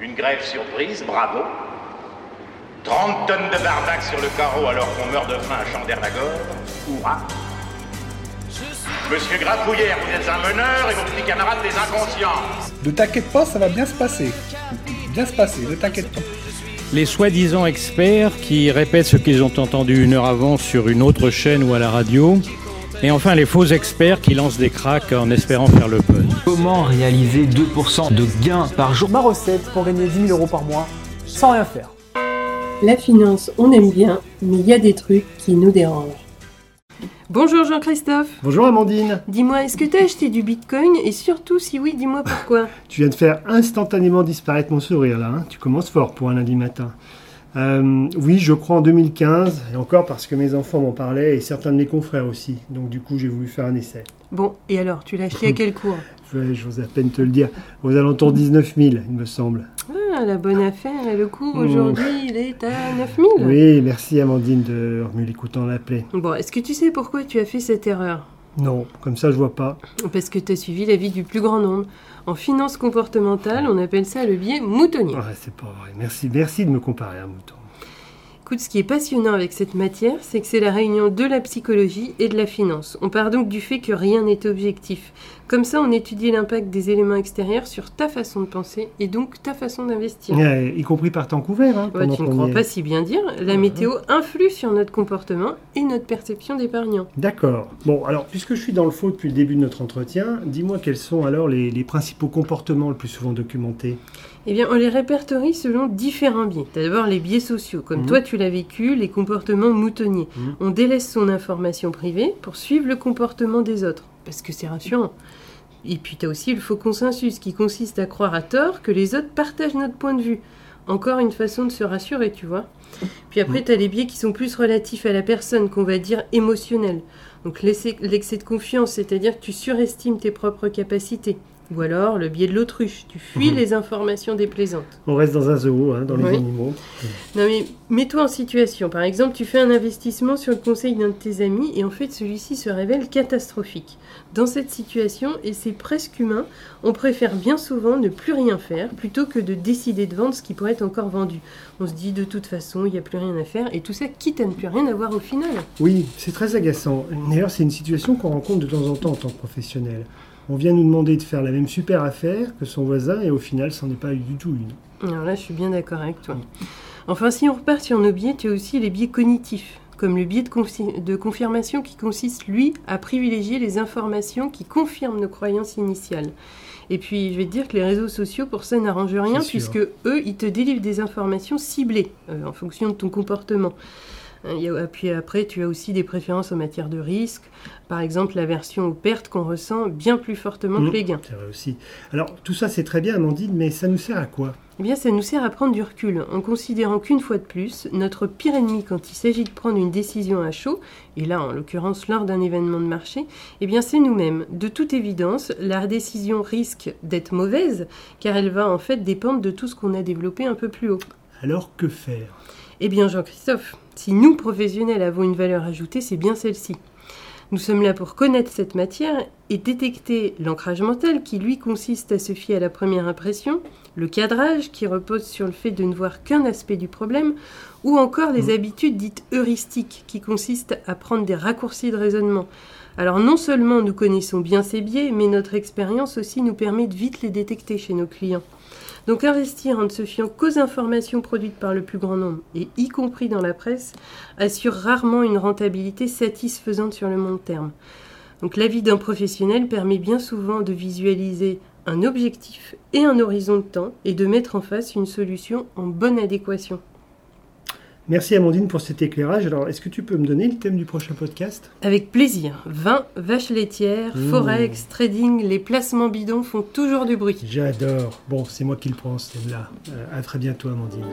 Une grève surprise, bravo. 30 tonnes de barbac sur le carreau alors qu'on meurt de faim à Chandernagore, hurrah. Monsieur Grapouillère, vous êtes un meneur et vos petits camarades des inconscients. Ne t'inquiète pas, ça va bien se passer. Bien se passer, ne t'inquiète pas. Les soi-disant experts qui répètent ce qu'ils ont entendu une heure avant sur une autre chaîne ou à la radio. Et enfin les faux experts qui lancent des cracks en espérant faire le buzz. Comment réaliser 2% de gains par jour Ma recette pour gagner 10 000 euros par mois sans rien faire. La finance, on aime bien, mais il y a des trucs qui nous dérangent. Bonjour Jean-Christophe. Bonjour Amandine. Dis-moi, est-ce que tu as acheté du bitcoin Et surtout, si oui, dis-moi pourquoi? Tu viens de faire instantanément disparaître mon sourire là. hein. Tu commences fort pour un lundi matin. Euh, oui, je crois en 2015, et encore parce que mes enfants m'en parlaient et certains de mes confrères aussi. Donc du coup, j'ai voulu faire un essai. Bon, et alors, tu l'as acheté à quel cours? Ouais, J'ose à peine te le dire. Aux alentours de 19 000, il me semble. Ah, la bonne affaire, et le cours Mmh. aujourd'hui, il est à 9000. Oui, merci Amandine de couteaux dans la plaie. Bon, est-ce que tu sais pourquoi tu as fait cette erreur? Non, comme ça je vois pas. Parce que tu as suivi l'avis du plus grand nombre. En finance comportementale, on appelle ça le biais moutonnier. Ouais, c'est pas vrai. Merci, merci de me comparer à un mouton. Écoute, ce qui est passionnant avec cette matière, c'est que c'est la réunion de la psychologie et de la finance. On part donc du fait que rien n'est objectif. Comme ça, on étudie l'impact des éléments extérieurs sur ta façon de penser et donc ta façon d'investir. Y compris par temps couvert. Hein, Ouais, tu ne crois est. pas si bien dire, la météo influe sur notre comportement et notre perception d'épargnant. D'accord. Bon, alors, puisque je suis dans le faux depuis le début de notre entretien, dis-moi quels sont alors les, les principaux comportements le plus souvent documentés? Eh bien, on les répertorie selon différents biais. T'as d'abord les biais sociaux, comme Mhm. toi tu l'as vécu, les comportements moutonniers. Mhm. On délaisse son information privée pour suivre le comportement des autres, parce que c'est rassurant. Et puis tu as aussi le faux consensus, qui consiste à croire à tort que les autres partagent notre point de vue. Encore une façon de se rassurer, tu vois. Puis après, Mhm. tu as les biais qui sont plus relatifs à la personne, qu'on va dire émotionnels. Donc l'excès de confiance, c'est-à-dire que tu surestimes tes propres capacités. Ou alors le biais de l'autruche, tu fuis Mhm. les informations déplaisantes. On reste dans un zoo, hein, dans les Oui. animaux. Non mais mets-toi en situation. Par exemple, tu fais un investissement sur le conseil d'un de tes amis et en fait celui-ci se révèle catastrophique. Dans cette situation, et c'est presque humain, on préfère bien souvent ne plus rien faire plutôt que de décider de vendre ce qui pourrait être encore vendu. On se dit de toute façon, il n'y a plus rien à faire et tout ça quitte à ne plus rien avoir au final. Oui, c'est très agaçant. D'ailleurs, c'est une situation qu'on rencontre de temps en temps en tant que professionnel. On vient nous demander de faire la même super affaire que son voisin et au final, c'en est pas du tout une. Alors là, je suis bien d'accord avec toi. Enfin, si on repart sur nos biais, tu as aussi les biais cognitifs, comme le biais de, confi- de confirmation qui consiste, lui, à privilégier les informations qui confirment nos croyances initiales. Et puis, je vais te dire que les réseaux sociaux, pour ça, n'arrangent rien, puisque eux, ils te délivrent des informations ciblées euh, en fonction de ton comportement. Y a- Puis après, tu as aussi des préférences en matière de risque, par exemple l'aversion aux pertes qu'on ressent bien plus fortement que les gains. C'est vrai aussi. Alors, tout ça, c'est très bien, Amandine, mais ça nous sert à quoi? Eh bien, ça nous sert à prendre du recul, en considérant qu'une fois de plus, notre pire ennemi quand il s'agit de prendre une décision à chaud, et là en l'occurrence lors d'un événement de marché, eh bien c'est nous-mêmes. De toute évidence, la décision risque d'être mauvaise, car elle va en fait dépendre de tout ce qu'on a développé un peu plus haut. Alors, que faire? Eh bien Jean-Christophe, si nous professionnels avons une valeur ajoutée, c'est bien celle-ci. Nous sommes là pour connaître cette matière et détecter l'ancrage mental qui lui consiste à se fier à la première impression, le cadrage qui repose sur le fait de ne voir qu'un aspect du problème, ou encore les Mhm. habitudes dites heuristiques qui consistent à prendre des raccourcis de raisonnement. Alors non seulement nous connaissons bien ces biais, mais notre expérience aussi nous permet de vite les détecter chez nos clients. Donc investir en ne se fiant qu'aux informations produites par le plus grand nombre, et y compris dans la presse, assure rarement une rentabilité satisfaisante sur le long terme. Donc l'avis d'un professionnel permet bien souvent de visualiser un objectif et un horizon de temps et de mettre en face une solution en bonne adéquation. Merci, Amandine, pour cet éclairage. Alors, est-ce que tu peux me donner le thème du prochain podcast? Avec plaisir, vin, vaches laitières, Mmh. forex, trading, les placements bidons font toujours du bruit. J'adore. Bon, c'est moi qui le prends, ce thème-là. Euh, à très bientôt, Amandine.